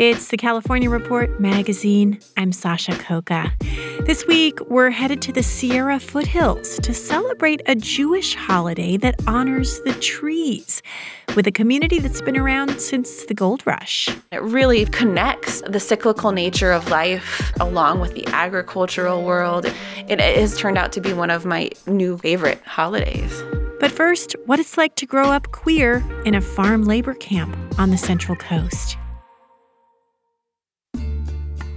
It's the California Report magazine. I'm Sasha Khokha. This week, we're headed to the Sierra foothills to celebrate a Jewish holiday that honors the trees with a community that's been around since the gold rush. It really connects the cyclical nature of life along with the agricultural world. It has turned out to be one of my new favorite holidays. But first, what it's like to grow up queer in a farm labor camp on the Central Coast.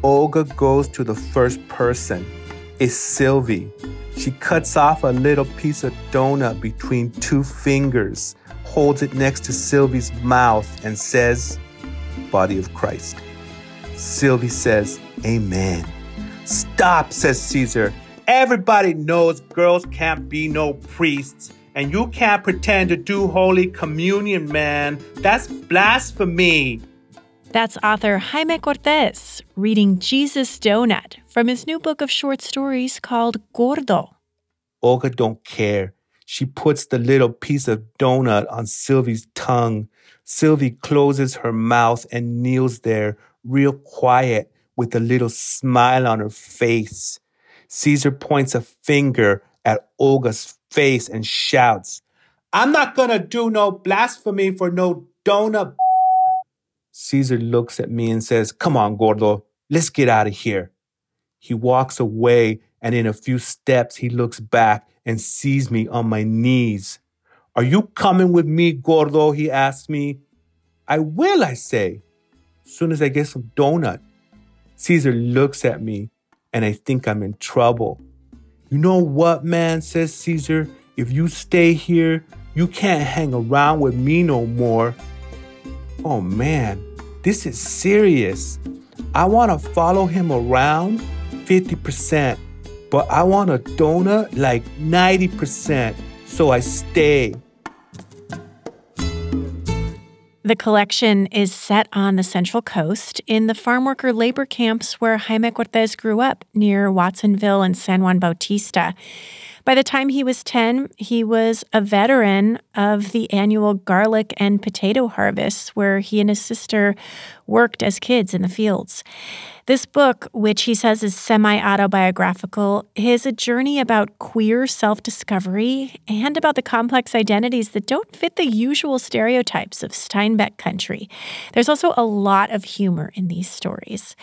Olga goes to the first person. It's Sylvie. She cuts off a little piece of donut between two fingers, holds it next to Sylvie's mouth, and says, Body of Christ. Sylvie says, Amen. Stop, says Caesar. Everybody knows girls can't be no priests, and you can't pretend to do Holy Communion, man. That's blasphemy. That's author Jaime Cortez reading Jesus Donut from his new book of short stories called Gordo. Olga don't care. She puts the little piece of donut on Sylvie's tongue. Sylvie closes her mouth and kneels there, real quiet, with a little smile on her face. Caesar points a finger at Olga's face and shouts, I'm not gonna do no blasphemy for no donut. Caesar looks at me and says, Come on, Gordo, let's get out of here. He walks away, and in a few steps, he looks back and sees me on my knees. Are you coming with me, Gordo? He asks me. I will, I say, soon as I get some donut. Caesar looks at me, and I think I'm in trouble. You know what, man, says Caesar. If you stay here, you can't hang around with me no more. Oh man, this is serious. I want to follow him around 50%, but I want a donut like 90%, so I stay. The collection is set on the Central Coast in the farm worker labor camps where Jaime Cortez grew up near Watsonville and San Juan Bautista. By the time he was 10, he was a veteran of the annual garlic and potato harvests where he and his sister worked as kids in the fields. This book, which he says is semi autobiographical, is a journey about queer self discovery and about the complex identities that don't fit the usual stereotypes of Steinbeck country. There's also a lot of humor in these stories.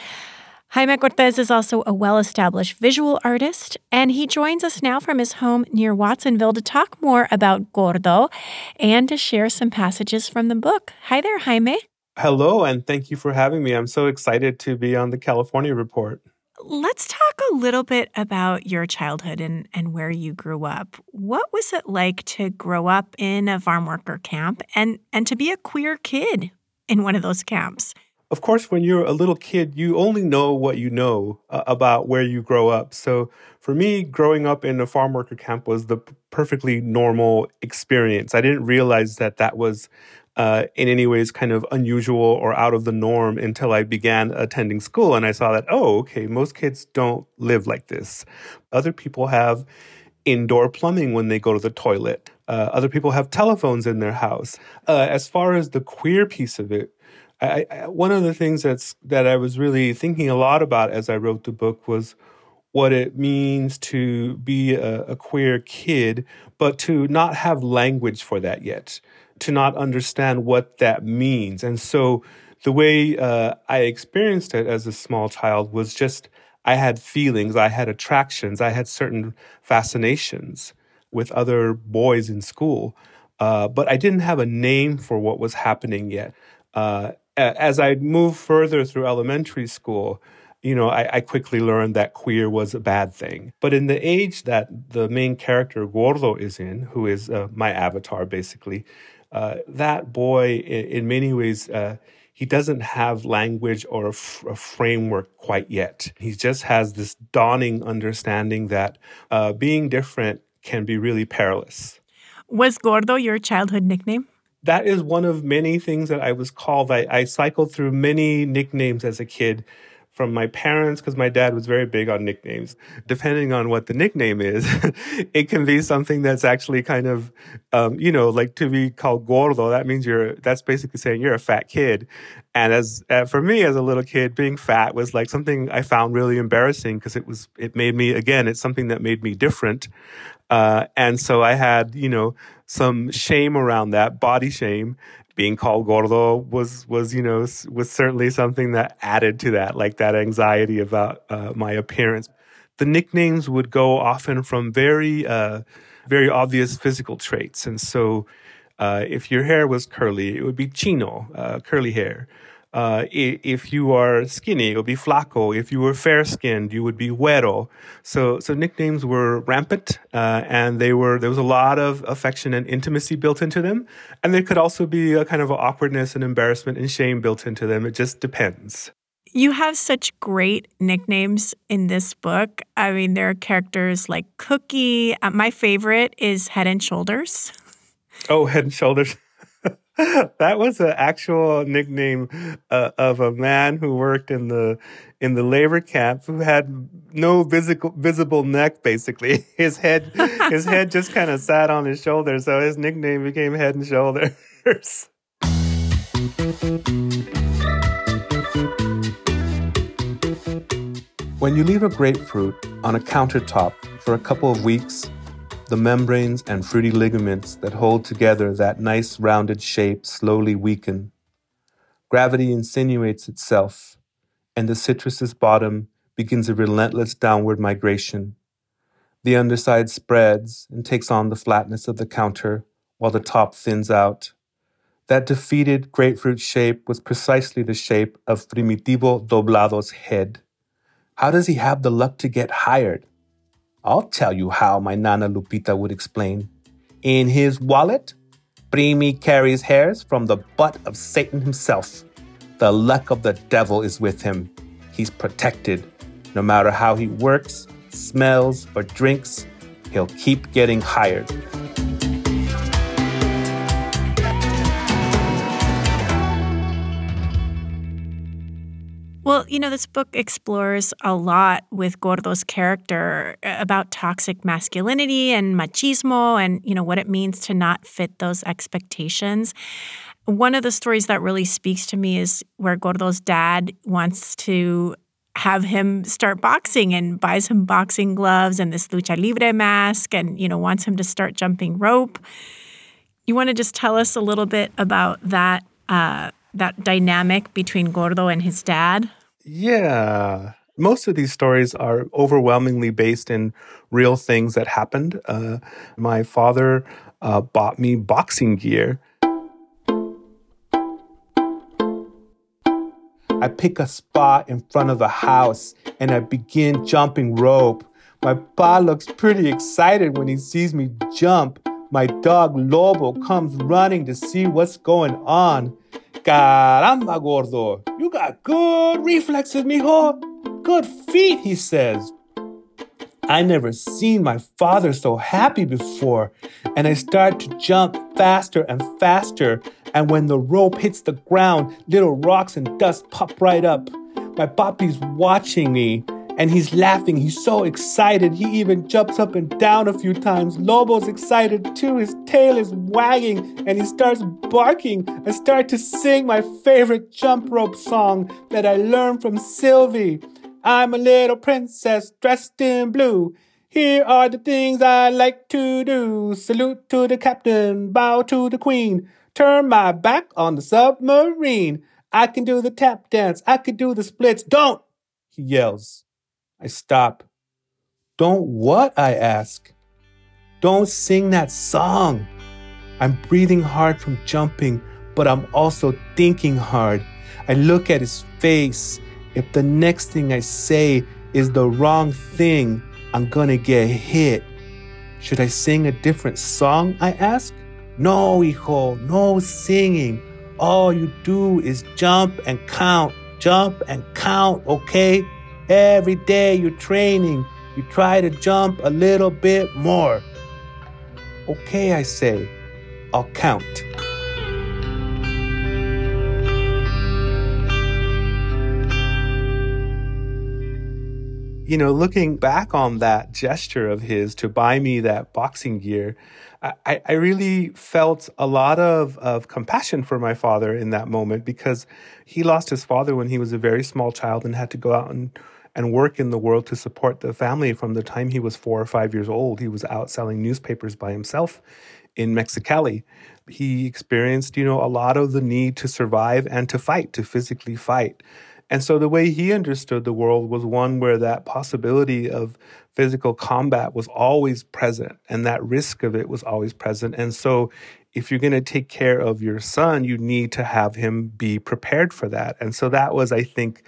Jaime Cortez is also a well established visual artist, and he joins us now from his home near Watsonville to talk more about Gordo and to share some passages from the book. Hi there, Jaime. Hello, and thank you for having me. I'm so excited to be on the California Report. Let's talk a little bit about your childhood and, and where you grew up. What was it like to grow up in a farm worker camp and, and to be a queer kid in one of those camps? Of course, when you're a little kid, you only know what you know uh, about where you grow up. So for me, growing up in a farm worker camp was the perfectly normal experience. I didn't realize that that was uh, in any ways kind of unusual or out of the norm until I began attending school. And I saw that, oh, okay, most kids don't live like this. Other people have indoor plumbing when they go to the toilet. Uh, other people have telephones in their house. Uh, as far as the queer piece of it, I, I, one of the things that's that I was really thinking a lot about as I wrote the book was what it means to be a, a queer kid, but to not have language for that yet, to not understand what that means. And so the way uh, I experienced it as a small child was just I had feelings, I had attractions, I had certain fascinations with other boys in school, uh, but I didn't have a name for what was happening yet. Uh, as I moved further through elementary school, you know, I, I, quickly learned that queer was a bad thing. But in the age that the main character Gordo is in, who is uh, my avatar basically, uh, that boy, in, in many ways, uh, he doesn't have language or a, f- a framework quite yet. He just has this dawning understanding that uh, being different can be really perilous. Was Gordo your childhood nickname? That is one of many things that I was called. I, I cycled through many nicknames as a kid from my parents because my dad was very big on nicknames. Depending on what the nickname is, it can be something that's actually kind of, um, you know, like to be called gordo. That means you're. That's basically saying you're a fat kid. And as uh, for me as a little kid, being fat was like something I found really embarrassing because it was. It made me again. It's something that made me different. Uh, and so I had, you know, some shame around that, body shame. Being called gordo was was you know was certainly something that added to that like that anxiety about uh, my appearance. The nicknames would go often from very uh, very obvious physical traits. And so uh, if your hair was curly it would be chino uh, curly hair uh, if you are skinny, it would be flaco. If you were fair skinned, you would be güero. So, so nicknames were rampant, uh, and they were there was a lot of affection and intimacy built into them, and there could also be a kind of awkwardness and embarrassment and shame built into them. It just depends. You have such great nicknames in this book. I mean, there are characters like Cookie. Uh, my favorite is Head and Shoulders. Oh, Head and Shoulders. that was an actual nickname uh, of a man who worked in the in the labor camp who had no visible visible neck. Basically, his head his head just kind of sat on his shoulders, so his nickname became Head and Shoulders. when you leave a grapefruit on a countertop for a couple of weeks the membranes and fruity ligaments that hold together that nice rounded shape slowly weaken. Gravity insinuates itself, and the citrus's bottom begins a relentless downward migration. The underside spreads and takes on the flatness of the counter, while the top thins out. That defeated grapefruit shape was precisely the shape of Primitivo Doblado's head. How does he have the luck to get hired? I'll tell you how, my Nana Lupita would explain. In his wallet, Primi carries hairs from the butt of Satan himself. The luck of the devil is with him. He's protected. No matter how he works, smells, or drinks, he'll keep getting hired. You know, this book explores a lot with Gordo's character uh, about toxic masculinity and machismo and, you know, what it means to not fit those expectations. One of the stories that really speaks to me is where Gordo's dad wants to have him start boxing and buys him boxing gloves and this lucha libre mask and, you know, wants him to start jumping rope. You want to just tell us a little bit about that uh, that dynamic between Gordo and his dad? Yeah. Most of these stories are overwhelmingly based in real things that happened. Uh, my father uh, bought me boxing gear. I pick a spot in front of the house and I begin jumping rope. My pa looks pretty excited when he sees me jump. My dog Lobo comes running to see what's going on. Caramba, gordo, you got good reflexes, mijo. Good feet, he says. I never seen my father so happy before, and I start to jump faster and faster And when the rope hits the ground, little rocks and dust pop right up. My papi's watching me and he's laughing. He's so excited. He even jumps up and down a few times. Lobo's excited too. His tail is wagging and he starts barking. I start to sing my favorite jump rope song that I learned from Sylvie. I'm a little princess dressed in blue. Here are the things I like to do. Salute to the captain, bow to the queen, turn my back on the submarine. I can do the tap dance, I can do the splits. Don't! He yells. I stop. Don't what? I ask. Don't sing that song. I'm breathing hard from jumping, but I'm also thinking hard. I look at his face if the next thing I say is the wrong thing, I'm gonna get hit. Should I sing a different song? I ask. No, hijo, no singing. All you do is jump and count, jump and count, okay? Every day you're training, you try to jump a little bit more. Okay, I say, I'll count. you know, looking back on that gesture of his to buy me that boxing gear, I, I really felt a lot of, of compassion for my father in that moment because he lost his father when he was a very small child and had to go out and, and work in the world to support the family from the time he was four or five years old. He was out selling newspapers by himself in Mexicali. He experienced, you know, a lot of the need to survive and to fight, to physically fight. And so the way he understood the world was one where that possibility of physical combat was always present and that risk of it was always present. And so if you're going to take care of your son, you need to have him be prepared for that. And so that was, I think,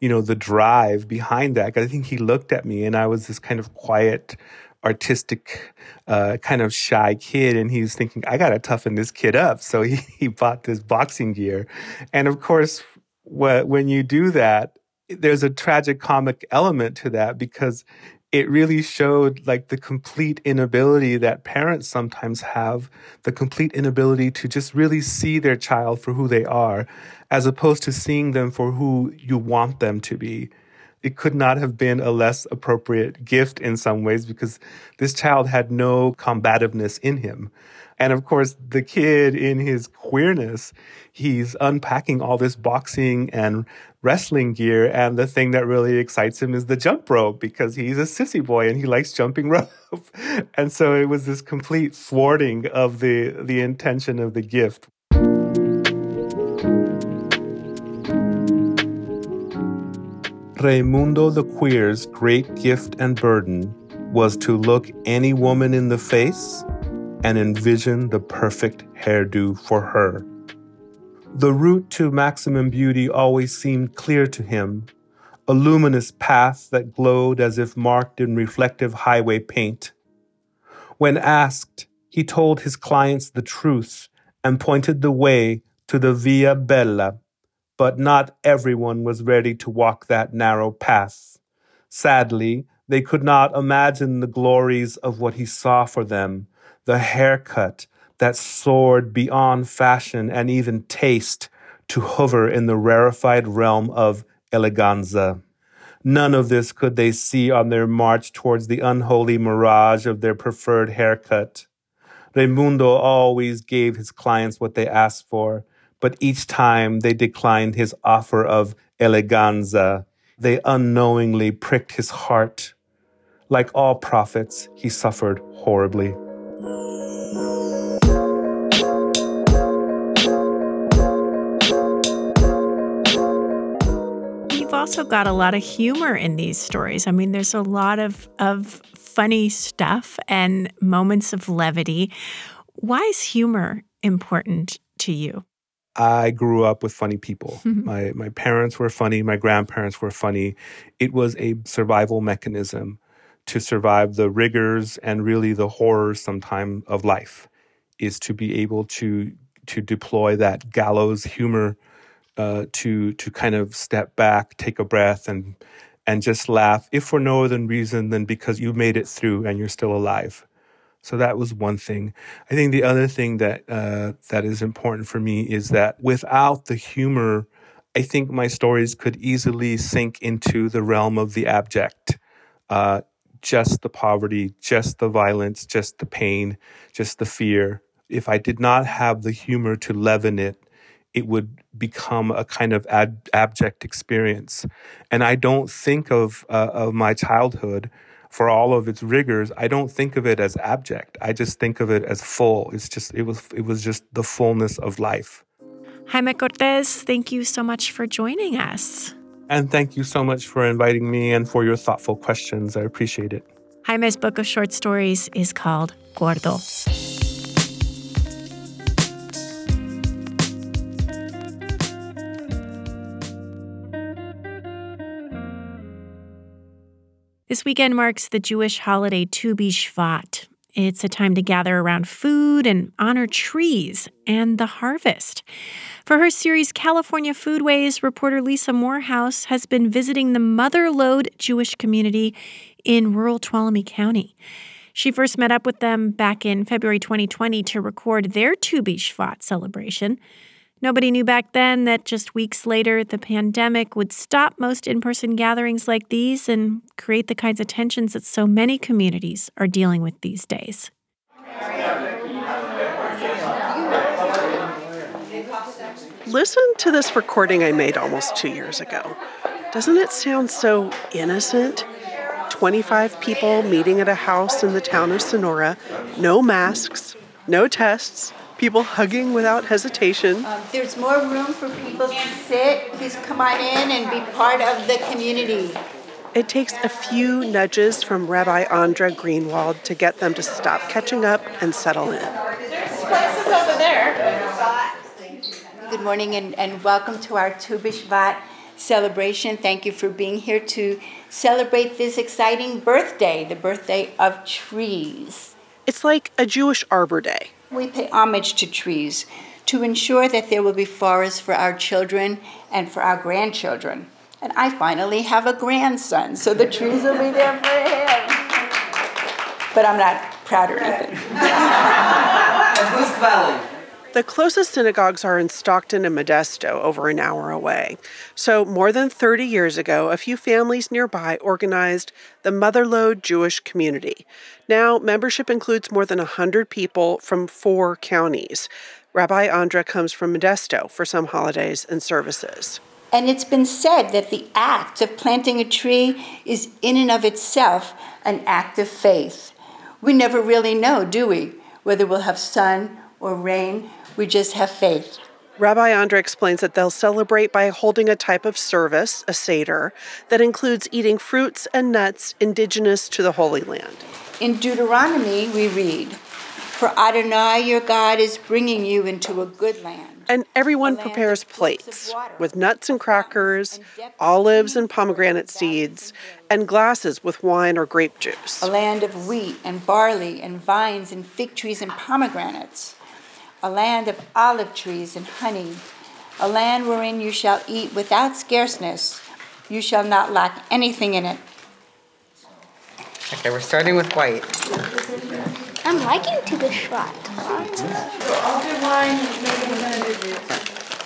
you know, the drive behind that. I think he looked at me and I was this kind of quiet, artistic, uh, kind of shy kid. And he was thinking, I got to toughen this kid up. So he, he bought this boxing gear. And of course, when you do that, there's a tragic comic element to that because it really showed like the complete inability that parents sometimes have, the complete inability to just really see their child for who they are, as opposed to seeing them for who you want them to be. It could not have been a less appropriate gift in some ways because this child had no combativeness in him. And of course, the kid in his queerness, he's unpacking all this boxing and wrestling gear. And the thing that really excites him is the jump rope because he's a sissy boy and he likes jumping rope. and so it was this complete thwarting of the, the intention of the gift. Raimundo the Queer's great gift and burden was to look any woman in the face and envision the perfect hairdo for her. The route to maximum beauty always seemed clear to him, a luminous path that glowed as if marked in reflective highway paint. When asked, he told his clients the truth and pointed the way to the Via Bella, but not everyone was ready to walk that narrow path. Sadly, they could not imagine the glories of what he saw for them the haircut that soared beyond fashion and even taste to hover in the rarefied realm of eleganza. None of this could they see on their march towards the unholy mirage of their preferred haircut. Raimundo always gave his clients what they asked for, but each time they declined his offer of eleganza, they unknowingly pricked his heart. Like all prophets, he suffered horribly. You've also got a lot of humor in these stories. I mean, there's a lot of, of funny stuff and moments of levity. Why is humor important to you? I grew up with funny people. my my parents were funny, my grandparents were funny. It was a survival mechanism to survive the rigors and really the horrors sometimes of life is to be able to to deploy that gallows humor uh, to to kind of step back, take a breath, and and just laugh, if for no other reason than because you made it through and you're still alive. So that was one thing. I think the other thing that uh, that is important for me is that without the humor, I think my stories could easily sink into the realm of the abject. Uh, just the poverty, just the violence, just the pain, just the fear. If I did not have the humor to leaven it, it would become a kind of ad- abject experience. And I don't think of uh, of my childhood for all of its rigors. I don't think of it as abject. I just think of it as full. It's just it was it was just the fullness of life. Jaime Cortez, thank you so much for joining us. And thank you so much for inviting me and for your thoughtful questions. I appreciate it. Jaime's book of short stories is called Gordo. This weekend marks the Jewish holiday Tu B'Shvat. It's a time to gather around food and honor trees and the harvest. For her series California Foodways, reporter Lisa Morehouse has been visiting the Mother Lode Jewish community in rural Tuolumne County. She first met up with them back in February 2020 to record their Tu B'Shvat celebration. Nobody knew back then that just weeks later, the pandemic would stop most in person gatherings like these and create the kinds of tensions that so many communities are dealing with these days. Listen to this recording I made almost two years ago. Doesn't it sound so innocent? 25 people meeting at a house in the town of Sonora, no masks, no tests, people hugging without hesitation. Um, there's more room for people to sit. Please come on in and be part of the community. It takes a few nudges from Rabbi Andra Greenwald to get them to stop catching up and settle in. There's places over there. Good morning and, and welcome to our Tu B'Shvat celebration. Thank you for being here to celebrate this exciting birthday, the birthday of trees. It's like a Jewish Arbor Day. We pay homage to trees to ensure that there will be forests for our children and for our grandchildren. And I finally have a grandson, so the trees will be there for him. But I'm not proud or anything. The closest synagogues are in Stockton and Modesto, over an hour away. So, more than 30 years ago, a few families nearby organized the Mother Lode Jewish Community. Now, membership includes more than 100 people from four counties. Rabbi Andra comes from Modesto for some holidays and services. And it's been said that the act of planting a tree is, in and of itself, an act of faith. We never really know, do we, whether we'll have sun or rain. We just have faith. Rabbi Andra explains that they'll celebrate by holding a type of service, a Seder, that includes eating fruits and nuts indigenous to the Holy Land. In Deuteronomy, we read, For Adonai your God is bringing you into a good land. And everyone prepares plates with nuts and crackers, olives and pomegranate seeds, and glasses with wine or grape juice. A land of wheat and barley and vines and fig trees and pomegranates a land of olive trees and honey, a land wherein you shall eat without scarceness. You shall not lack anything in it. Okay, we're starting with white. I'm liking to the shot.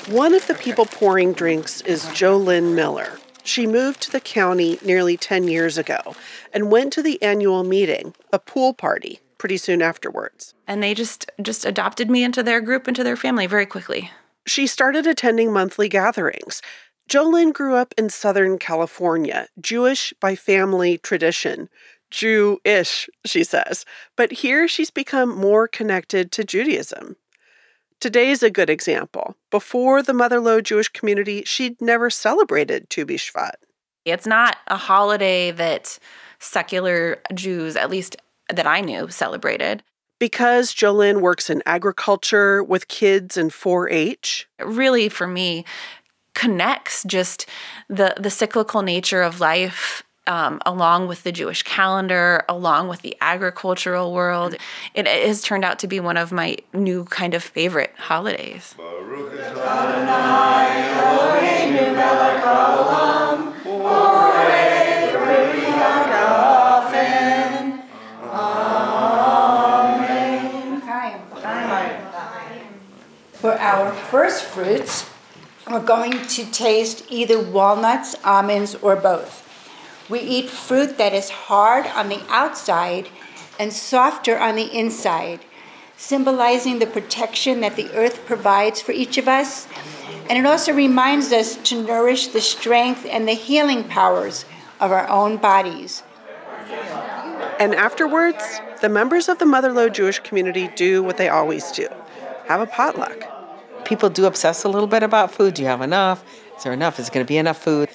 One of the people pouring drinks is Jolynn Miller. She moved to the county nearly 10 years ago and went to the annual meeting, a pool party, pretty soon afterwards. And they just just adopted me into their group, into their family very quickly. She started attending monthly gatherings. Jolyn grew up in Southern California, Jewish by family tradition. Jew-ish, she says. But here she's become more connected to Judaism. Today's a good example. Before the Mother Lode Jewish community, she'd never celebrated Tu B'Shvat. It's not a holiday that secular Jews, at least that I knew celebrated. Because Jolynn works in agriculture with kids in 4 H? Really, for me, connects just the, the cyclical nature of life um, along with the Jewish calendar, along with the agricultural world. It, it, has turned out to be one of my new kind of favorite holidays. First fruits, we're going to taste either walnuts, almonds, or both. We eat fruit that is hard on the outside and softer on the inside, symbolizing the protection that the earth provides for each of us. And it also reminds us to nourish the strength and the healing powers of our own bodies. And afterwards, the members of the Motherlode Jewish community do what they always do have a potluck. People do obsess a little bit about food. Do you have enough? Is there enough? Is it going to be enough food?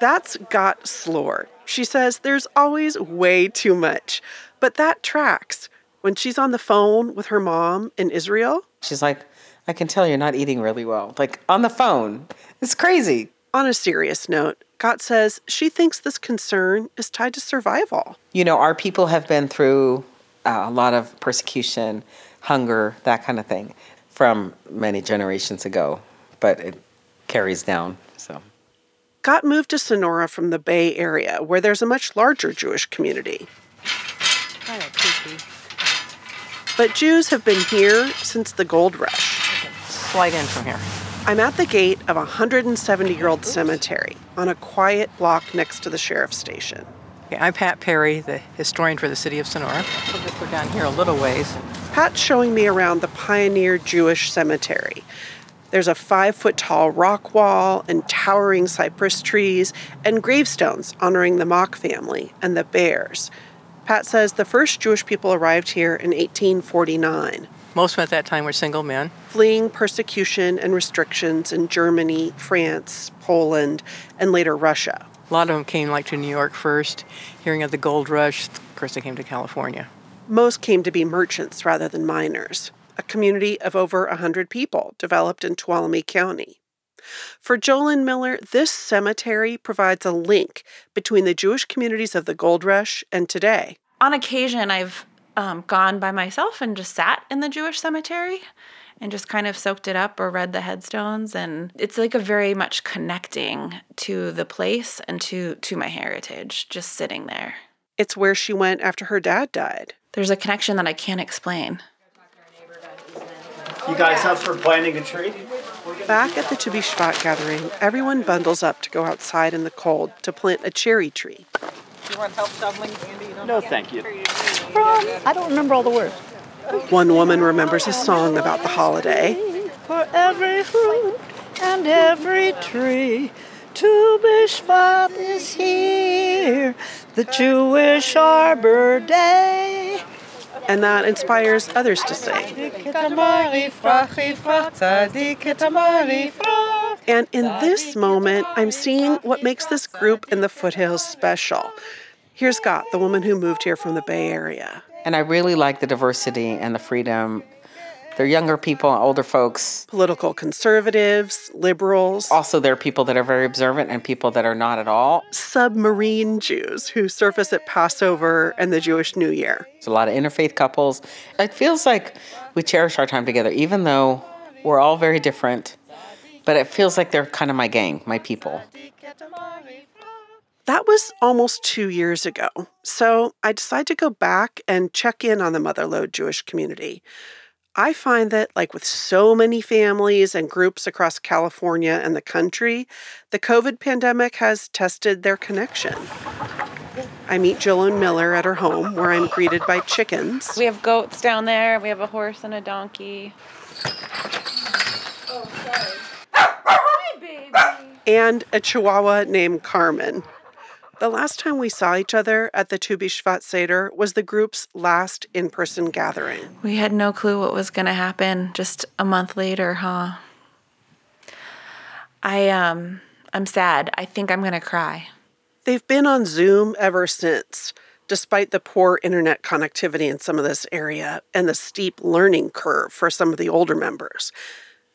That's Gott Slor. She says there's always way too much, but that tracks. When she's on the phone with her mom in Israel, She's like, I can tell you're not eating really well. Like on the phone. It's crazy. on a serious note, Gott says she thinks this concern is tied to survival. You know, our people have been through uh, a lot of persecution, hunger, that kind of thing from many generations ago, but it carries down. So, Gott moved to Sonora from the Bay Area, where there's a much larger Jewish community. But Jews have been here since the gold rush. Slide in from here. I'm at the gate of a 170 year old cemetery on a quiet block next to the sheriff's station. Okay, I'm Pat Perry, the historian for the city of Sonora. Go down here a little ways. Pat's showing me around the Pioneer Jewish Cemetery. There's a five foot tall rock wall and towering cypress trees and gravestones honoring the Mock family and the Bears. Pat says the first Jewish people arrived here in 1849, Most of them at that time were single men. fleeing persecution and restrictions in Germany, France, Poland, and later Russia. A lot of them came like to New York first, hearing of the gold rush. Of course, they came to California. Most came to be merchants rather than miners. A community of over 100 people developed in Tuolumne County. For Jolyn Miller, this cemetery provides a link between the Jewish communities of the gold rush and today. On occasion, I've um, gone by myself and just sat in the Jewish cemetery and just kind of soaked it up or read the headstones and it's like a very much connecting to the place and to to my heritage just sitting there It's where she went after her dad died. there's a connection that i can't explain You guys up for planting a tree? Back at the To Be gathering, everyone bundles up to go outside in the cold to plant a cherry tree. You want help shoveling, Andy? No, thank you. From, I don't remember all the words. One woman remembers a song about the holiday. For every fruit and every tree, Tu B'Shvat is here, the Jewish Arbor Day. And that inspires others to sing. And in this moment, I'm seeing what makes this group in the foothills special. Here's Gott, the woman who moved here from the Bay Area. And I really like the diversity and the freedom. They're younger people, and older folks. Political conservatives, liberals, Also, there are people that are very observant and people that are not at all. submarine Jews who surface at Passover and the Jewish New Year. There's a lot of interfaith couples. It feels like we cherish our time together, even though we're all very different. But it feels like they're kind of my gang, my people. That was almost two years ago. So I decided to go back and check in on the Motherlode Jewish community. I find that, like with so many families and groups across California and the country, the COVID pandemic has tested their connection. I meet Jolyn Miller at her home, where I'm greeted by chickens we have goats down there we have a horse and a donkey oh, and a chihuahua named Carmen. The last time we saw each other at the Tu B'Shvat Seder was the group's last in person gathering. we had no clue what was going to happen just a month later huh i um i'm sad i think i'm going to cry They've been on Zoom ever since, despite the poor internet connectivity in some of this area and the steep learning curve for some of the older members.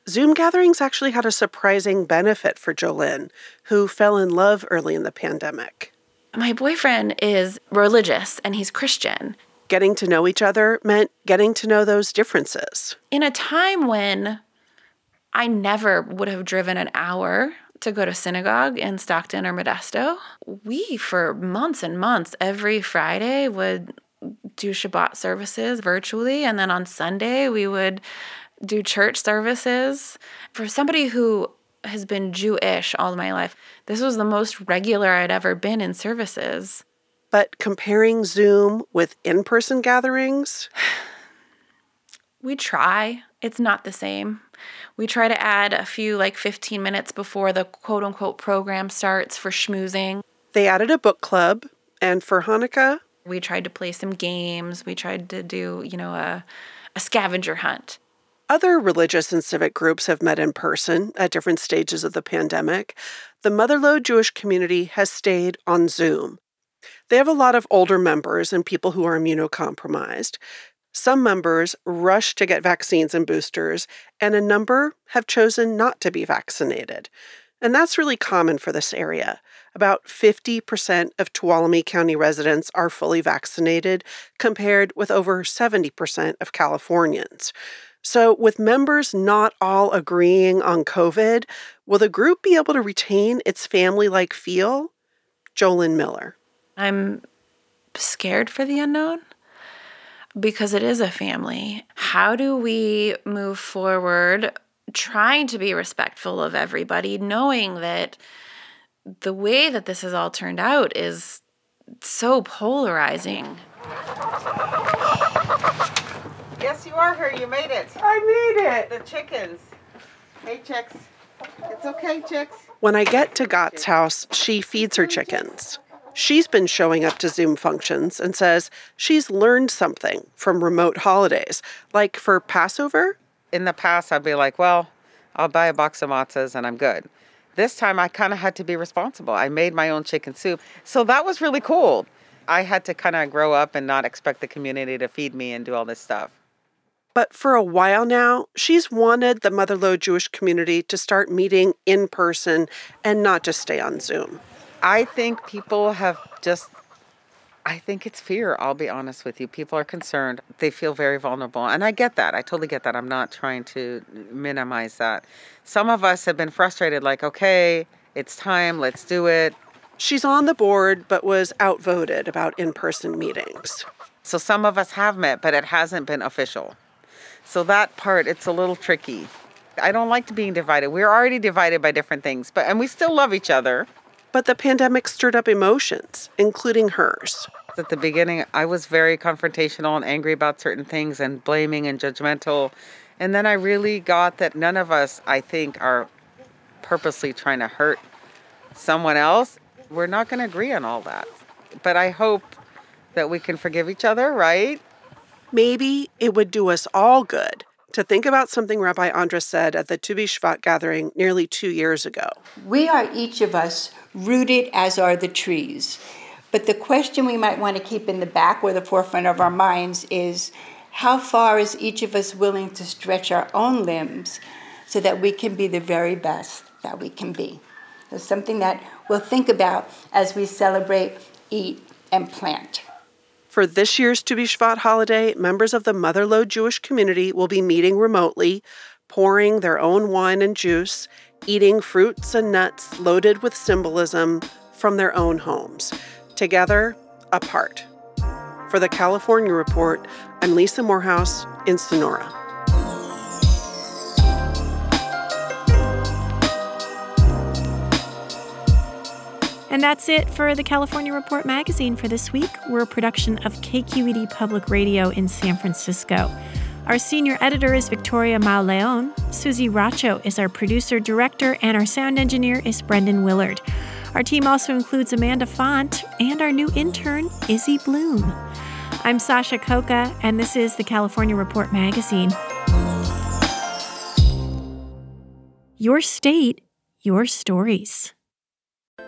Zoom gatherings actually had a surprising benefit for Jolyn, who fell in love early in the pandemic. my boyfriend is religious and he's christian Getting to know each other meant getting to know those differences. in a time when I never would have driven an hour to go to synagogue in Stockton or Modesto, we, for months and months, every Friday would do Shabbat services virtually. And then on Sunday, we would do church services. For somebody who has been Jewish all my life, this was the most regular I'd ever been in services. But comparing Zoom with in person gatherings? we try. It's not the same. We try to add a few, like 15 minutes before the quote unquote program starts for schmoozing. They added a book club, and for Hanukkah, we tried to play some games. We tried to do, you know, a, a scavenger hunt. Other religious and civic groups have met in person at different stages of the pandemic. The Motherlode Jewish community has stayed on Zoom. They have a lot of older members and people who are immunocompromised. Some members rush to get vaccines and boosters, and a number have chosen not to be vaccinated. And that's really common for this area. About 50% of Tuolumne County residents are fully vaccinated, compared with over 70% of Californians. So, with members not all agreeing on COVID, will the group be able to retain its family like feel? Jolyn Miller. I'm scared for the unknown because it is a family. How do we move forward trying to be respectful of everybody, knowing that the way that this has all turned out is so polarizing? Yes, you are here. You made it. I made it. The chickens. Hey, chicks. It's okay, chicks. When I get to Gott's house, she feeds her chickens. She's been showing up to Zoom functions and says she's learned something from remote holidays, like for Passover. In the past, I'd be like, well, I'll buy a box of matzahs and I'm good. This time, I kind of had to be responsible. I made my own chicken soup. So that was really cool. I had to kind of grow up and not expect the community to feed me and do all this stuff. But for a while now, she's wanted the Motherlode Jewish community to start meeting in person and not just stay on Zoom. I think people have just I think it's fear, I'll be honest with you. People are concerned. They feel very vulnerable. And I get that. I totally get that. I'm not trying to minimize that. Some of us have been frustrated, like, okay, it's time, let's do it. She's on the board, but was outvoted about in person meetings. So some of us have met, but it hasn't been official. So that part, it's a little tricky. I don't like to being divided. We're already divided by different things, but and we still love each other. But the pandemic stirred up emotions, including hers. At the beginning, I was very confrontational and angry about certain things and blaming and judgmental. And then I really got that none of us, I think, are purposely trying to hurt someone else. We're not going to agree on all that. But I hope that we can forgive each other, right? Maybe it would do us all good to think about something Rabbi Andra said at the Tu B'Shvat gathering nearly two years ago. We are each of us rooted as are the trees. But the question we might want to keep in the back or the forefront of our minds is how far is each of us willing to stretch our own limbs so that we can be the very best that we can be? It's something that we'll think about as we celebrate, eat, and plant. For this year's Tu B'Shvat holiday, members of the Motherlode Jewish community will be meeting remotely, pouring their own wine and juice, eating fruits and nuts loaded with symbolism from their own homes, together, apart. For the California Report, I'm Lisa Morehouse in Sonora. And that's it for the California Report magazine for this week. We're a production of KQED Public Radio in San Francisco. Our senior editor is Victoria Mauleon. Susie Racho is our producer director, and our sound engineer is Brendan Willard. Our team also includes Amanda Font and our new intern, Izzy Bloom. I'm Sasha Khokha, and this is the California Report magazine. Your state, your stories.